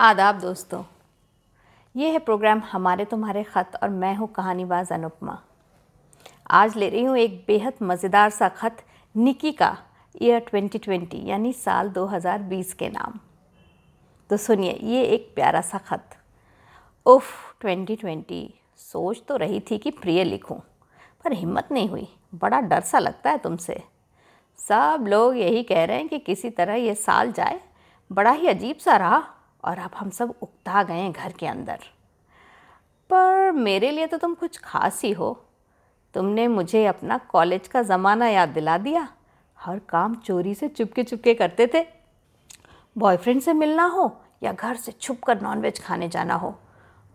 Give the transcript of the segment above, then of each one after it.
आदाब दोस्तों। ये है प्रोग्राम हमारे तुम्हारे ख़त और मैं हूँ कहानीबाज अनुपमा। आज ले रही हूँ एक बेहद मज़ेदार सा ख़त, निकी का ईयर 2020 यानी साल 2020 के नाम। तो सुनिए, ये एक प्यारा सा ख़त। उफ 2020 सोच तो रही थी कि प्रिय लिखूं, पर हिम्मत नहीं हुई। बड़ा डर सा लगता है तुमसे। सब लोग यही कह रहे हैं कि किसी तरह ये साल जाए। बड़ा ही अजीब सा रहा। और अब हम सब उकता गए घर के अंदर। पर मेरे लिए तो तुम कुछ खास ही हो। तुमने मुझे अपना कॉलेज का ज़माना याद दिला दिया। हर काम चोरी से चुपके चुपके करते थे। बॉयफ्रेंड से मिलना हो या घर से छुप कर नॉनवेज खाने जाना हो,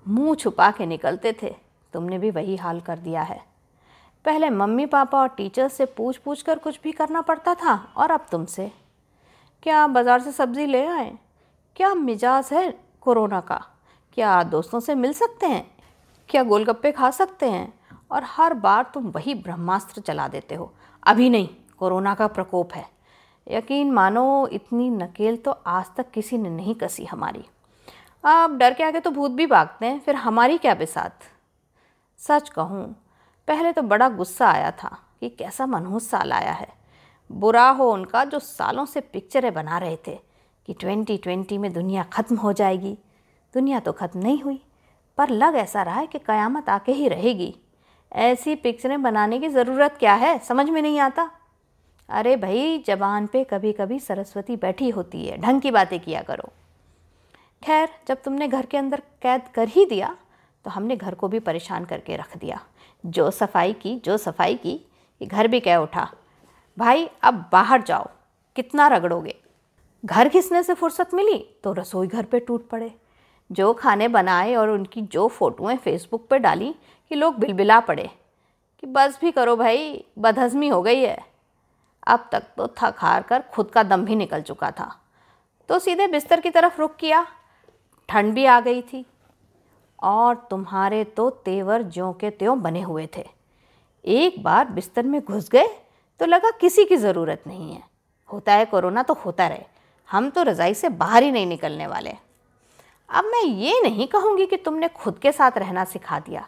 मुँह छुपा के निकलते थे। तुमने भी वही हाल कर दिया है। पहले मम्मी, पापा और टीचर्स से पूछ पूछ कर कुछ भी करना पड़ता था और अब तुमसे। क्या बाज़ार से सब्ज़ी ले आए? क्या मिजाज है कोरोना का? क्या दोस्तों से मिल सकते हैं? क्या गोलगप्पे खा सकते हैं? और हर बार तुम वही ब्रह्मास्त्र चला देते हो। अभी नहीं, कोरोना का प्रकोप है। यकीन मानो, इतनी नकेल तो आज तक किसी ने नहीं कसी हमारी। अब डर के आगे तो भूत भी भागते हैं, फिर हमारी क्या बिसात? सच कहूँ, पहले तो बड़ा गुस्सा आया था कि कैसा मनहूस साल आया है। बुरा हो उनका जो सालों से पिक्चरें बना रहे थे। कि ट्वेंटी ट्वेंटी में दुनिया ख़त्म हो जाएगी। दुनिया तो ख़त्म नहीं हुई, पर लग ऐसा रहा है कि क़यामत आके ही रहेगी। ऐसी पिक्चरें बनाने की ज़रूरत क्या है? समझ में नहीं आता। अरे भाई, जबान पे कभी कभी सरस्वती बैठी होती है। ढंग की बातें किया करो। खैर, जब तुमने घर के अंदर कैद कर ही दिया तो हमने घर को भी परेशान करके रख दिया। जो सफ़ाई की, जो सफ़ाई की ये घर भी कह उठा। भाई, अब बाहर जाओ। कितना रगड़ोगे? घर घिसने से फुर्सत मिली तो रसोई घर पे टूट पड़े। जो खाने बनाए और उनकी जो फ़ोटोएँ फेसबुक पे डाली कि लोग बिलबिला पड़े कि बस भी करो भाई, बदहज़मी हो गई है। अब तक तो थक हार कर खुद का दम भी निकल चुका था। तो सीधे बिस्तर की तरफ़ रुक किया। ठंड भी आ गई थी। और तुम्हारे तो तेवर ज्यों के त्यों बने हुए थे। एक बार बिस्तर में घुस गए तो लगा किसी की ज़रूरत नहीं है। होता है कोरोना तो होता रहे। हम तो रज़ाई से बाहर ही नहीं निकलने वाले। अब मैं ये नहीं कहूँगी कि तुमने खुद के साथ रहना सिखा दिया।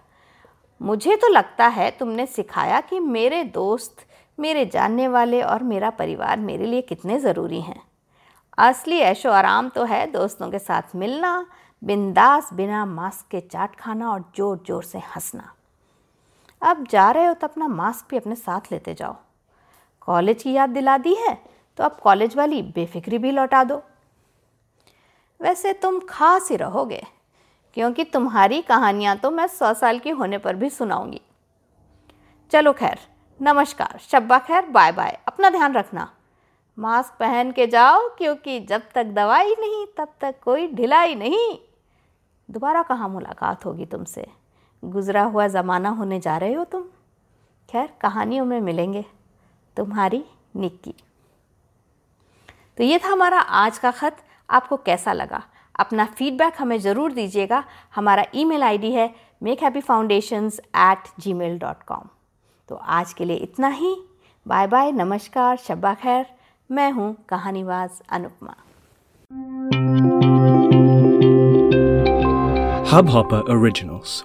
मुझे तो लगता है तुमने सिखाया कि मेरे दोस्त, मेरे जानने वाले और मेरा परिवार मेरे लिए कितने ज़रूरी हैं। असली ऐशो आराम तो है दोस्तों के साथ मिलना, बिंदास बिना मास्क के चाट खाना और ज़ोर ज़ोर से हंसना। अब जा रहे हो तो अपना मास्क भी अपने साथ लेते जाओ। कॉलेज की याद दिला दी है? तो अब कॉलेज वाली बेफिक्री भी लौटा दो। वैसे तुम खास ही रहोगे, क्योंकि तुम्हारी कहानियाँ तो मैं सौ साल की होने पर भी सुनाऊँगी। चलो खैर, नमस्कार, शब्बा खैर, बाय बाय, अपना ध्यान रखना। मास्क पहन के जाओ, क्योंकि जब तक दवाई नहीं, तब तक कोई ढिलाई नहीं। दोबारा कहाँ मुलाकात होगी तुमसे? गुज़रा हुआ ज़माना होने जा रहे हो तुम। खैर, कहानियों में मिलेंगे। तुम्हारी निक्की। तो ये था हमारा आज का ख़त। आपको कैसा लगा? अपना फीडबैक हमें ज़रूर दीजिएगा। हमारा ईमेल आईडी है make happy foundations at Gmail dot com तो आज के लिए इतना ही। बाय बाय नमस्कार, शब्बा खैर। मैं हूँ कहानीवाज अनुपमा। Hubhopper Originals.